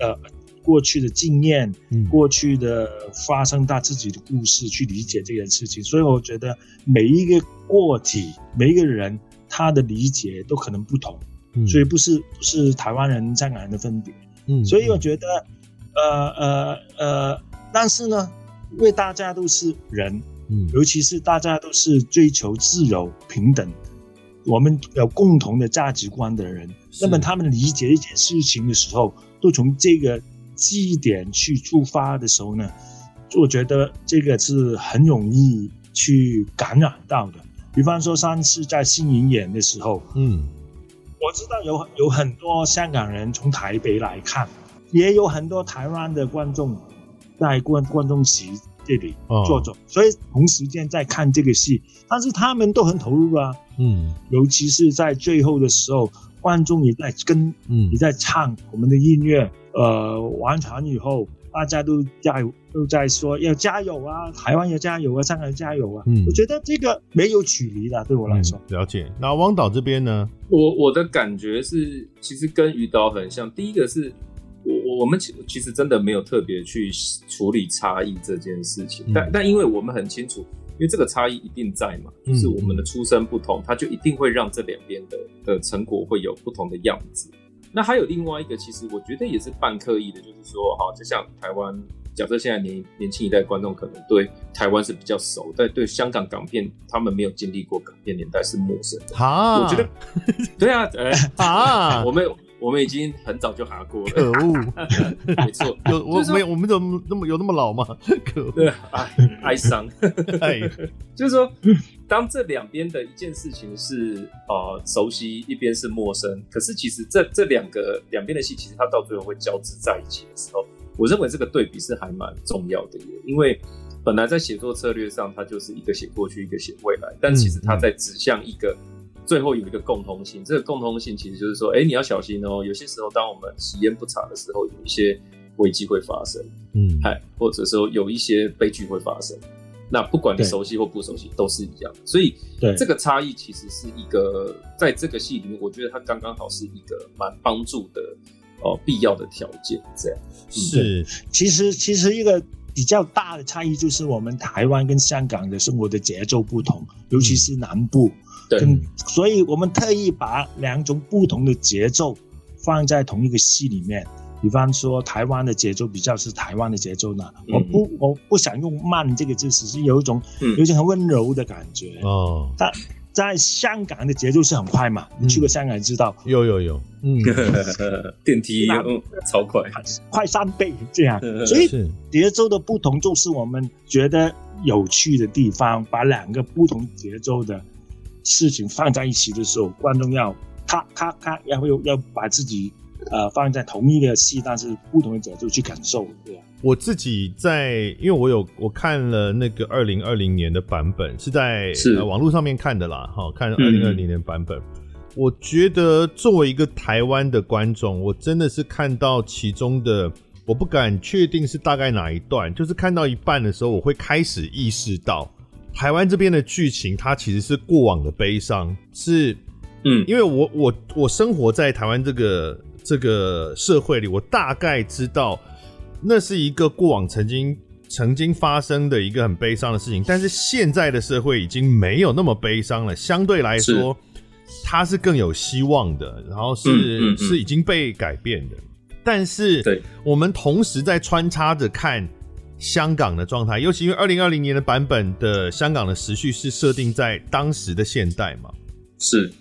呃过去的经验，过去的发生他自己的故事去理解这件事情。所以我觉得每一个个体，每一个人他的理解都可能不同，所以不是不是台湾人、香港人的分别。嗯，所以我觉得呃呃呃。但是呢，因为大家都是人，嗯，尤其是大家都是追求自由平等，我们有共同的价值观的人，那么他们理解一件事情的时候，都从这个基点去出发的时候呢，我觉得这个是很容易去感染到的。比方说上次在新营演的时候，嗯，我知道有有很多香港人从台北来看，也有很多台湾的观众。在观观众席这里坐着，哦，所以同时间在看这个戏，但是他们都很投入啊，嗯，尤其是在最后的时候，观众也在跟，嗯，也在唱我们的音乐，呃，完成以后，大家都加油，都在说要加油啊，台湾要加油啊，香港要加油啊，嗯，我觉得这个没有距离的，对我来说，嗯，了解。那汪导这边呢？我我的感觉是，其实跟于导很像，第一个是。我我们其其实真的没有特别去处理差异这件事情，嗯、但但因为我们很清楚，因为这个差异一定在嘛，就是我们的出身不同，它就一定会让这两边的的成果会有不同的样子。那还有另外一个，其实我觉得也是半刻意的，就是说，哈，就像台湾，假设现在年年轻一代观众可能对台湾是比较熟，但对香港港片，他们没有经历过港片年代是陌生的。哈，我觉得，对啊，呃，啊，我们。我们已经很早就哈过了，可恶！没错，有我没有，我们怎么那么有那么老吗？可恶！对，哀哀伤。哎，就是说，当这两边的一件事情是呃熟悉，一边是陌生，可是其实这这两个两边的戏，其实它到最后会交织在一起的时候，我认为这个对比是还蛮重要的耶。因为本来在写作策略上，它就是一个写过去，一个写未来，但其实它在指向一个。最后有一个共通性，这个共通性其实就是说，哎，你要小心哦。有些时候，当我们时间不查的时候，有一些危机会发生，嗯，嗨，或者说有一些悲剧会发生。那不管你熟悉或不熟悉，都是一样。所以，对这个差异其实是一个，在这个戏里面，我觉得它刚刚好是一个蛮帮助的哦，必要的条件。这样是，其实其实一个比较大的差异就是我们台湾跟香港的生活的节奏不同，尤其是南部。嗯对，所以我们特意把两种不同的节奏放在同一个戏里面。比方说，台湾的节奏比较是台湾的节奏呢，嗯、我不我不想用慢这个字，只是有一种有一种很温柔的感觉。哦，但在香港的节奏是很快嘛，你去过香港知道？有有有，嗯，电梯嗯超快，快三倍这样。所以节奏的不同就是我们觉得有趣的地方，把两个不同节奏的事情放在一起的时候，观众要咔咔咔，然后又要把自己呃放在同一个戏，但是不同的节奏去感受，对。我自己在，因为我有我看了那个二零二零年的版本，是在是、呃、网络上面看的啦，哈，看二零二零年版本。嗯、我觉得作为一个台湾的观众，我真的是看到其中的，我不敢确定是大概哪一段，就是看到一半的时候，我会开始意识到台湾这边的剧情，它其实是过往的悲伤，是，嗯，因为我我我生活在台湾这个这个社会里，我大概知道。那是一个过往曾经曾经发生的一个很悲伤的事情，但是现在的社会已经没有那么悲伤了，相对来说，它是更有希望的，然后是、嗯嗯嗯、是已经被改变的。但是，对，我们同时在穿插着看香港的状态，尤其因为二零二零年的版本的香港的时序是设定在当时的现代嘛，是，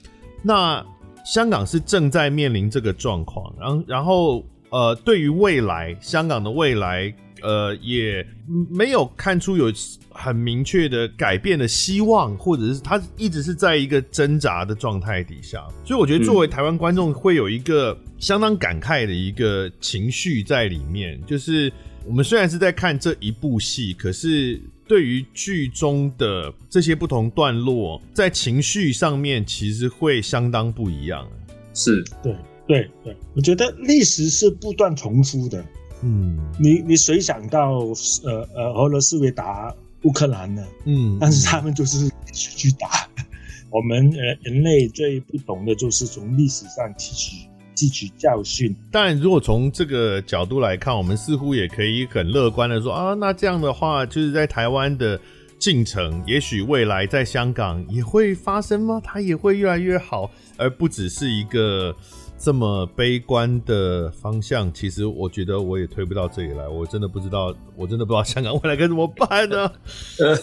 那香港是正在面临这个状况，然后然后。呃，对于未来，香港的未来，呃，也没有看出有很明确的改变的希望，或者是他一直是在一个挣扎的状态底下，所以我觉得作为台湾观众会有一个相当感慨的一个情绪在里面，就是我们虽然是在看这一部戏，可是对于剧中的这些不同段落，在情绪上面其实会相当不一样。是，对。对对，我觉得历史是不断重复的。嗯，你你谁想到呃呃俄罗斯会打乌克兰呢？嗯，但是他们就是去打。我们呃人类最不懂的就是从历史上汲取汲取教训。当然，如果从这个角度来看，我们似乎也可以很乐观的说啊，那这样的话，就是在台湾的进程，也许未来在香港也会发生吗？它也会越来越好，而不只是一个。这么悲观的方向，其实我觉得我也推不到这里来。我真的不知道，我真的不知道香港未来该怎么办呢？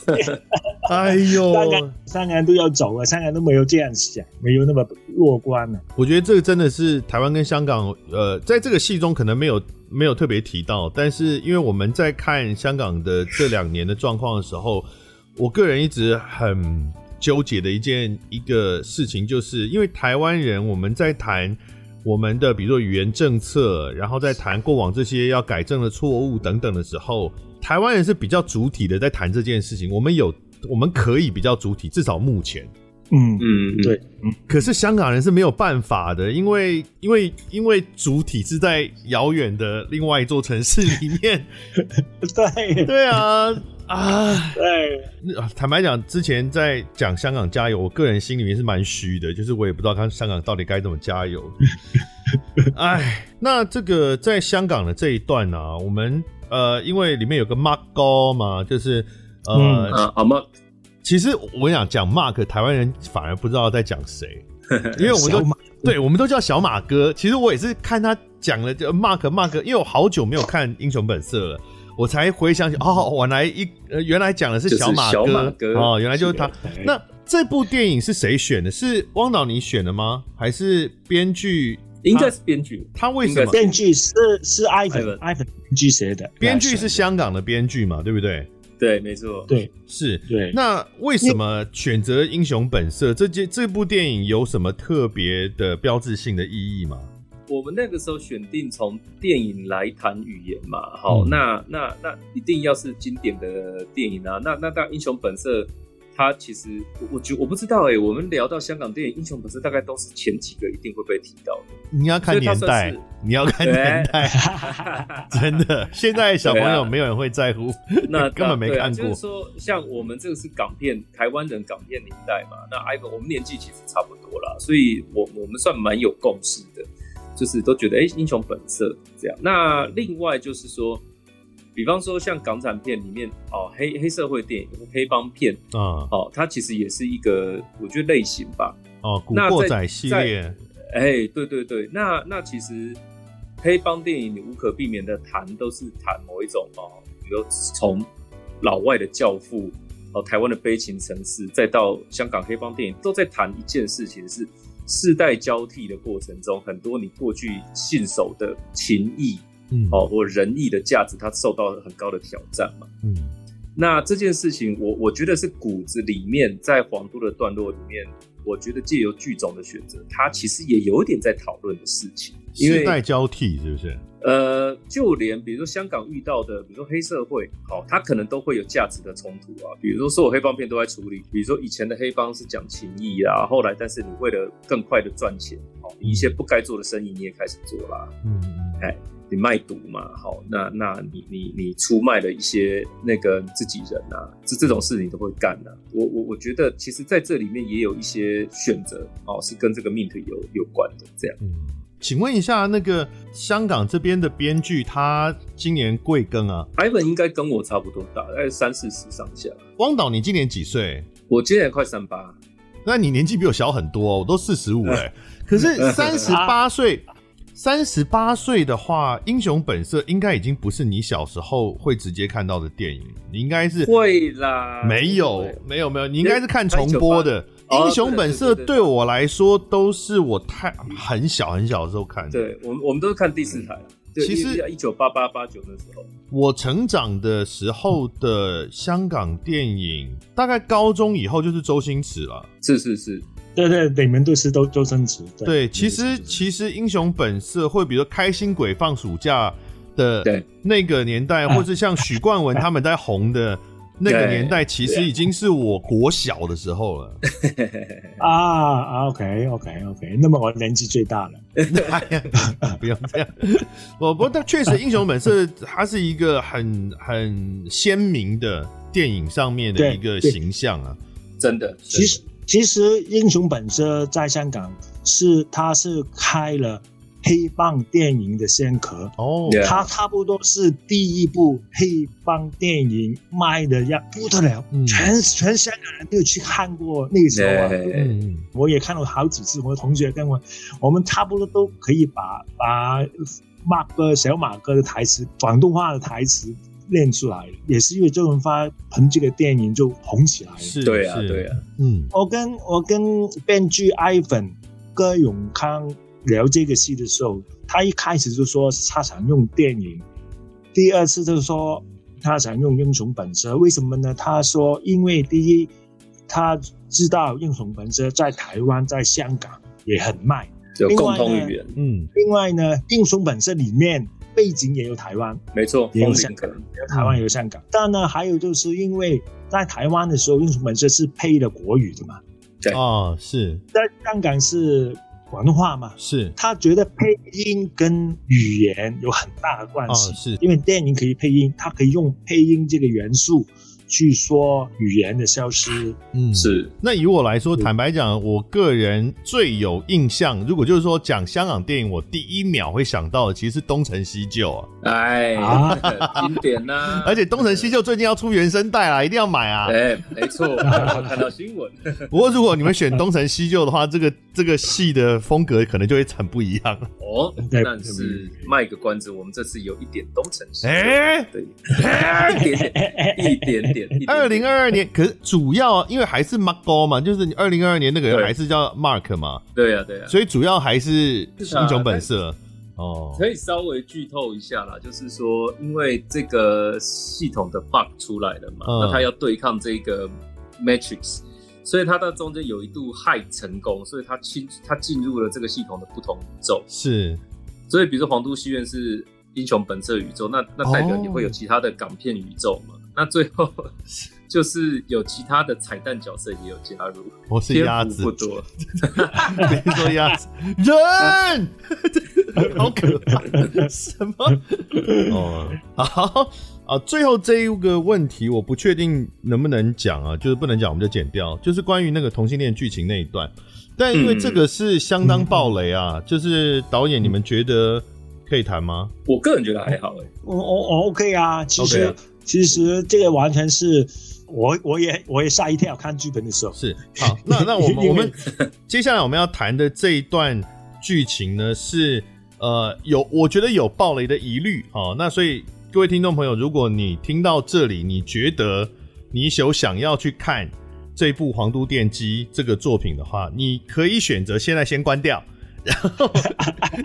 哎呦，香港，香港都要走了，香港都没有这样想，没有那么乐观了。我觉得这个真的是台湾跟香港，呃，在这个戏中可能没有没有特别提到，但是因为我们在看香港的这两年的状况的时候，我个人一直很纠结的一件一个事情，就是因为台湾人我们在谈。我们的比如说语言政策，然后在谈过往这些要改正的错误等等的时候，台湾人是比较主体的在谈这件事情。我们有，我们可以比较主体，至少目前，嗯嗯对，嗯。可是香港人是没有办法的，因为因为因为主体是在遥远的另外一座城市里面，对对啊。啊，对，坦白讲，之前在讲香港加油，我个人心里面是蛮虚的，就是我也不知道看香港到底该怎么加油。哎，那这个在香港的这一段呢、啊，我们呃，因为里面有个 Mark 哥嘛，就是呃，嗯、啊 Mark，其实我跟你讲讲 Mark，台湾人反而不知道在讲谁，因为我们都对，我们都叫小马哥。其实我也是看他讲了就 Mark Mark，因为我好久没有看英雄本色了。我才回想起，哦，原来一呃，原来讲的是小马哥，就是小马哥哦，原来就是他。是那这部电影是谁选的？是汪导你选的吗？还是编剧？应该是编剧。他为什么？编剧是是艾文艾文编剧写的。编剧是香港的编剧嘛？对不对？对，没错。对，是。对。那为什么选择《英雄本色》这这这部电影有什么特别的标志性的意义吗？我们那个时候选定从电影来谈语言嘛，好，嗯、那那那一定要是经典的电影啊，那那当然《英雄本色》它其实我我觉我不知道哎、欸，我们聊到香港电影《英雄本色》，大概都是前几个一定会被提到的。你要看年代，你要看年代，真的，现在小朋友没有人会在乎，那根本没看过。啊、就是说，像我们这个是港片，台湾人港片年代嘛，那 Ivan 我们年纪其实差不多啦，所以我我们算蛮有共识的。就是都觉得哎、欸，英雄本色这样。那另外就是说，比方说像港产片里面哦，黑黑社会电影、黑帮片啊，哦，它其实也是一个我觉得类型吧。哦，古惑仔系列。哎、欸，对对对，那那其实黑帮电影你无可避免的谈都是谈某一种哦，比如从老外的教父哦，台湾的悲情城市，再到香港黑帮电影，都在谈一件事情是。世代交替的过程中，很多你过去信守的情义，嗯，哦，或仁义的价值，它受到了很高的挑战嘛，嗯，那这件事情我，我我觉得是骨子里面，在黄都的段落里面，我觉得借由剧种的选择，它其实也有点在讨论的事情，因为代交替是不是？呃，就连比如说香港遇到的，比如说黑社会，好、哦，它可能都会有价值的冲突啊。比如说所有黑帮片都在处理，比如说以前的黑帮是讲情义啊，后来但是你为了更快的赚钱，好、哦，你一些不该做的生意你也开始做啦。嗯，哎，你卖毒嘛，好、哦，那那你你你出卖了一些那个自己人啊，这这种事你都会干呐、啊。我我我觉得其实在这里面也有一些选择，哦，是跟这个命题有有关的这样。嗯请问一下，那个香港这边的编剧，他今年贵庚啊？Ivan 应该跟我差不多大，大概三四十上下。汪导，你今年几岁？我今年快三八。那你年纪比我小很多，我都四十五哎。可是三十八岁，三十八岁的话，《英雄本色》应该已经不是你小时候会直接看到的电影，你应该是会啦。没有，没有，没有，你应该是看重播的。英雄本色对我来说都是我太很小很小的时候看的。对，我们我们都是看第四台。其实一九八八八九的时候，我成长的时候的香港电影，大概高中以后就是周星驰了。是是是，对对，你们都是都周星驰。对，其实其实英雄本色会比如说开心鬼放暑假的那个年代，或是像许冠文他们在红的。那个年代其实已经是我国小的时候了 啊，OK OK OK，那么我年纪最大了，不用这样。我不过，但确实，《英雄本色》它是一个很很鲜明的电影上面的一个形象啊，真的。其实，其实《英雄本色》在香港是它是开了。黑帮电影的先河。哦，它差不多是第一部黑帮电影卖的呀不得了，嗯、全全香港人都有去看过那个时候啊，嗯、我也看了好几次。我的同学跟我，我们差不多都可以把把马哥小马哥的台词广东话的台词练出来，也是因为周润发凭这个电影就红起来了。是，对啊，对啊，嗯，我跟我跟编剧 Ivan 葛永康。聊这个戏的时候，他一开始就说他想用电影，第二次就是说他想用英雄本色，为什么呢？他说因为第一，他知道英雄本色在台湾、在香港也很卖，有共同语言。嗯，另外呢，英雄本色里面背景也有台湾，没错，也有香港，有台湾，也有香港。但呢，还有就是因为在台湾的时候，英雄本色是配的国语的嘛？对，哦，是在香港是。广东话嘛，是他觉得配音跟语言有很大的关系，哦、是因为电影可以配音，他可以用配音这个元素。据说语言的消失，嗯，是。那以我来说，坦白讲，我个人最有印象，如果就是说讲香港电影，我第一秒会想到的，其实是《东成西就》啊。哎，啊、经典呐、啊！而且《东成西就》最近要出原声带啊，一定要买啊。哎，没错，我看到新闻。不过如果你们选《东成西就》的话，这个这个戏的风格可能就会很不一样。哦，但是卖个关子，我们这次有一点东成西就，哎，对，一点点，一点点。二零二二年，可是主要因为还是 Mark 哥嘛，就是你二零二二年那个人还是叫 Mark 嘛，对呀对呀，所以主要还是英雄本色。哦。可以稍微剧透一下啦，就是说因为这个系统的 bug 出来了嘛，那他要对抗这个 Matrix，所以他到中间有一度害成功，所以他进他进入了这个系统的不同宇宙。是，所以比如说皇都戏院是英雄本色宇宙，那那代表你会有其他的港片宇宙嘛？那最后就是有其他的彩蛋角色也有加入，我是鸭子，不多，别说鸭子，人，好可怕，什么？哦，好。啊，最后这一个问题我不确定能不能讲啊，就是不能讲我们就剪掉，就是关于那个同性恋剧情那一段，但因为这个是相当暴雷啊，嗯、就是导演你们觉得可以谈吗？我个人觉得还好哎，我我我 OK 啊，其实。其实这个完全是我，我也我也吓一跳，看剧本的时候是好。那 那我们我们接下来我们要谈的这一段剧情呢，是呃有我觉得有暴雷的疑虑。哦，那所以各位听众朋友，如果你听到这里，你觉得你有想要去看这部《皇都电机》这个作品的话，你可以选择现在先关掉，然后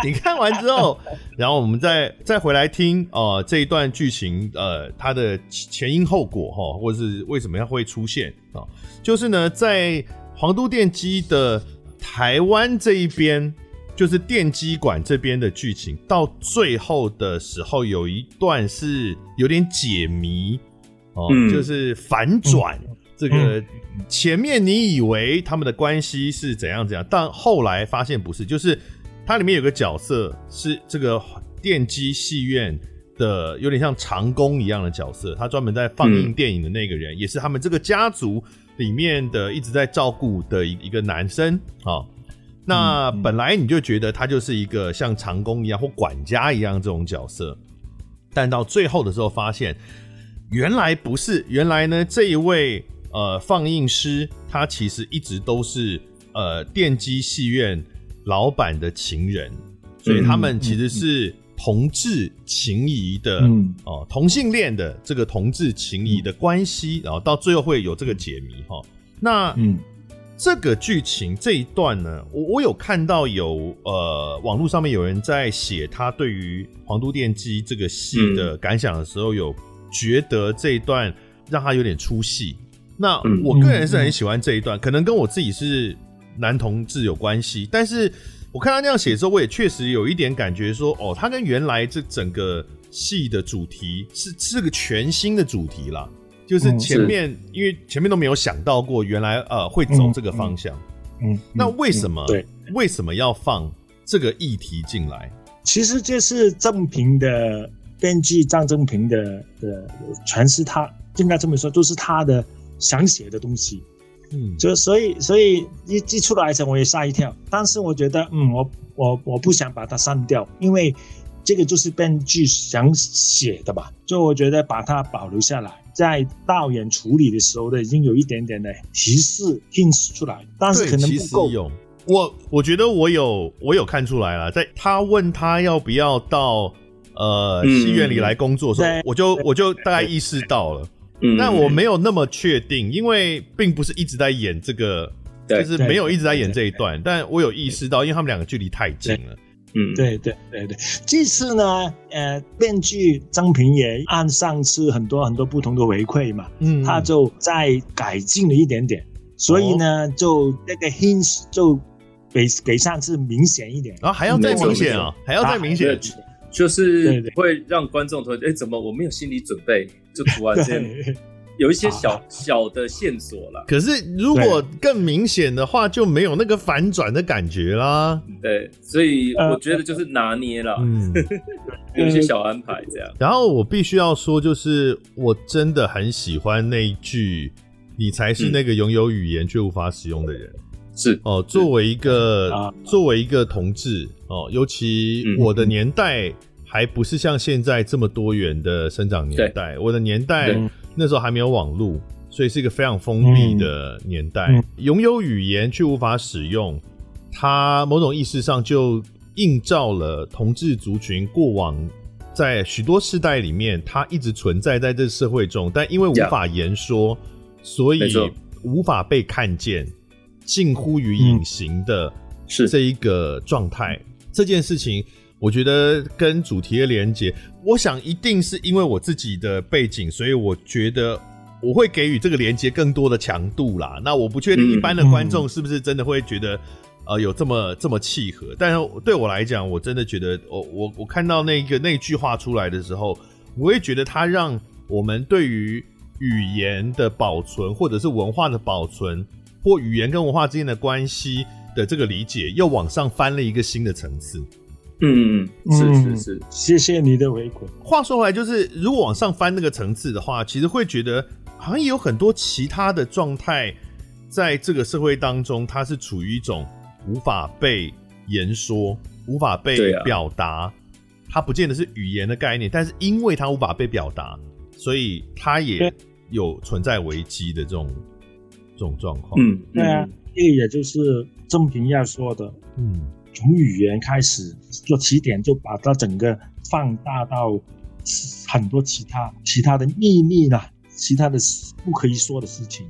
你看完之后，然后我们再再回来听呃这一段剧情呃它的前因后果哈，或者是为什么要会出现啊？就是呢，在《皇都电机》的台湾这一边。就是电机馆这边的剧情到最后的时候，有一段是有点解谜哦，嗯、就是反转。嗯、这个前面你以为他们的关系是怎样怎样，但后来发现不是。就是它里面有个角色是这个电机戏院的，有点像长工一样的角色，他专门在放映电影的那个人，嗯、也是他们这个家族里面的一直在照顾的一一个男生啊。哦那本来你就觉得他就是一个像长工一样或管家一样这种角色，但到最后的时候发现，原来不是。原来呢，这一位呃放映师，他其实一直都是呃电机戏院老板的情人，所以他们其实是同志情谊的哦、呃，同性恋的这个同志情谊的关系，然后到最后会有这个解谜哈。那嗯。这个剧情这一段呢，我我有看到有呃网络上面有人在写他对于《皇都电机》这个戏的感想的时候，有觉得这一段让他有点出戏。那我个人是很喜欢这一段，可能跟我自己是男同志有关系。但是我看他那样写的时候，我也确实有一点感觉说，哦，他跟原来这整个戏的主题是是个全新的主题啦。就是前面，嗯、因为前面都没有想到过，原来呃会走这个方向。嗯，嗯嗯那为什么？对，为什么要放这个议题进来？其实这是正平的编剧张正平的的，全是他应该这么说，都是他的想写的东西。嗯，就所以所以一寄出来的时候我也吓一跳，但是我觉得嗯，我我我不想把它删掉，因为这个就是编剧想写的吧，就我觉得把它保留下来。在导演处理的时候呢，已经有一点点的提示 hints 出来，但是可能不够。我我觉得我有我有看出来了，在他问他要不要到呃戏院里来工作的时候，嗯、我就我就大概意识到了。嗯，但我没有那么确定，因为并不是一直在演这个，就是没有一直在演这一段，但我有意识到，因为他们两个距离太近了。嗯，对对对对，这次呢，呃，编剧张平也按上次很多很多不同的回馈嘛，嗯，他就再改进了一点点，所以呢，哦、就那个 hints 就比给上次明显一点，然后、哦、还要再明显啊，还要再明显，就是会让观众说，哎，怎么我没有心理准备，就突然间。有一些小、啊、小的线索了，可是如果更明显的话，就没有那个反转的感觉啦。对，所以我觉得就是拿捏了，嗯，有一些小安排这样。然后我必须要说，就是我真的很喜欢那一句：“你才是那个拥有语言却无法使用的人。”是哦，作为一个作为一个同志哦，尤其我的年代还不是像现在这么多元的生长年代，我的年代。那时候还没有网络，所以是一个非常封闭的年代。拥、有语言却无法使用，它某种意义上就映照了同志族群过往在许多世代里面，它一直存在在这社会中，但因为无法言说，所以无法被看见，近乎于隐形的是。这一个状态。这件事情。我觉得跟主题的连接，我想一定是因为我自己的背景，所以我觉得我会给予这个连接更多的强度啦。那我不确定一般的观众是不是真的会觉得，呃，有这么这么契合。但是对我来讲，我真的觉得，我我我看到那个那句话出来的时候，我会觉得它让我们对于语言的保存，或者是文化的保存，或语言跟文化之间的关系的这个理解，又往上翻了一个新的层次。嗯嗯，是是是，谢谢你的回馈。话说回来，就是如果往上翻那个层次的话，其实会觉得好像也有很多其他的状态，在这个社会当中，它是处于一种无法被言说、无法被表达，啊、它不见得是语言的概念，但是因为它无法被表达，所以它也有存在危机的这种这种状况。嗯，对啊，这个也就是郑平要说的，嗯。从语言开始做起点，就把它整个放大到很多其他其他的秘密啦，其他的不可以说的事情。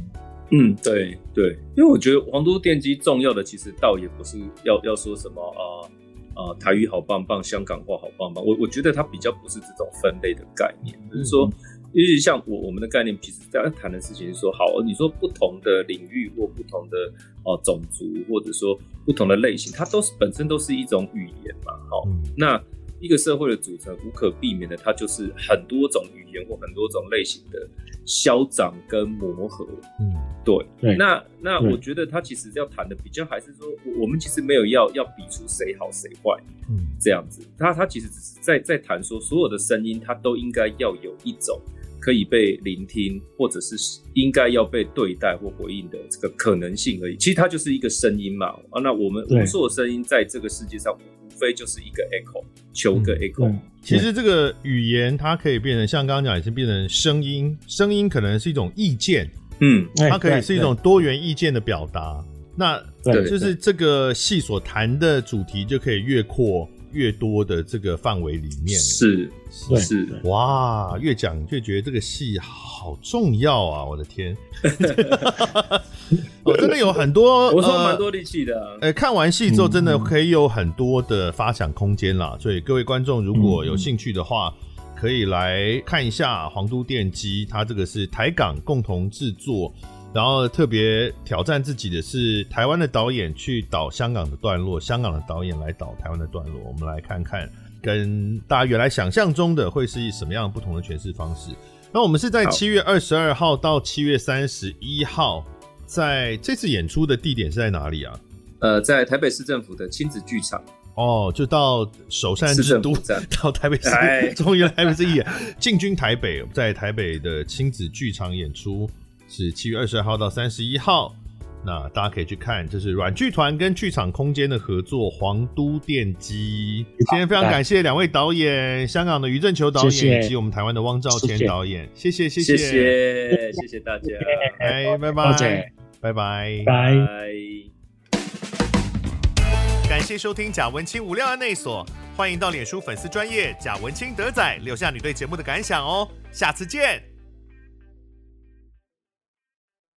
嗯，对对，因为我觉得皇都电机重要的其实倒也不是要要说什么啊啊、呃呃、台语好棒棒，香港话好棒棒，我我觉得它比较不是这种分类的概念，就、嗯、是说，因为像我我们的概念，其实在谈的事情是说，好，你说不同的领域或不同的哦、呃、种族，或者说不同的类型，它都是本身都是一种语言嘛，好、嗯，那。一个社会的组成，无可避免的，它就是很多种语言或很多种类型的消长跟磨合。嗯，对。对那那我觉得他其实要谈的比较还是说，我们其实没有要要比出谁好谁坏，嗯，这样子。他他其实只是在在谈说，所有的声音，它都应该要有一种可以被聆听，或者是应该要被对待或回应的这个可能性而已。其实它就是一个声音嘛。啊，那我们我们所有声音在这个世界上。无非就是一个 echo，求个 echo。嗯、其实这个语言它可以变成，像刚刚讲，也是变成声音。声音可能是一种意见，嗯，它可以是一种多元意见的表达。那就是这个戏所谈的主题就可以越扩越多的这个范围里面。是是是，哇，越讲越觉得这个戏好重要啊！我的天。哦，真的有很多，我说蛮多力气的、啊。呃，看完戏之后，真的可以有很多的发想空间啦。所以各位观众如果有兴趣的话，可以来看一下《皇都电机》，它这个是台港共同制作，然后特别挑战自己的是台湾的导演去导香港的段落，香港的导演来导台湾的段落。我们来看看，跟大家原来想象中的会是以什么样不同的诠释方式。那我们是在七月二十二号到七月三十一号。在这次演出的地点是在哪里啊？呃，在台北市政府的亲子剧场。哦，就到首善之都，到台北市，终于来台北市演，进军台北，在台北的亲子剧场演出是七月二十二号到三十一号。那大家可以去看，这是软剧团跟剧场空间的合作《皇都电机》。今天非常感谢两位导演，香港的余正球导演以及我们台湾的汪兆谦导演，谢谢谢谢谢谢大家，哎，拜拜拜拜拜。感谢收听贾文清无料案内所，欢迎到脸书粉丝专业贾文清德仔留下你对节目的感想哦，下次见。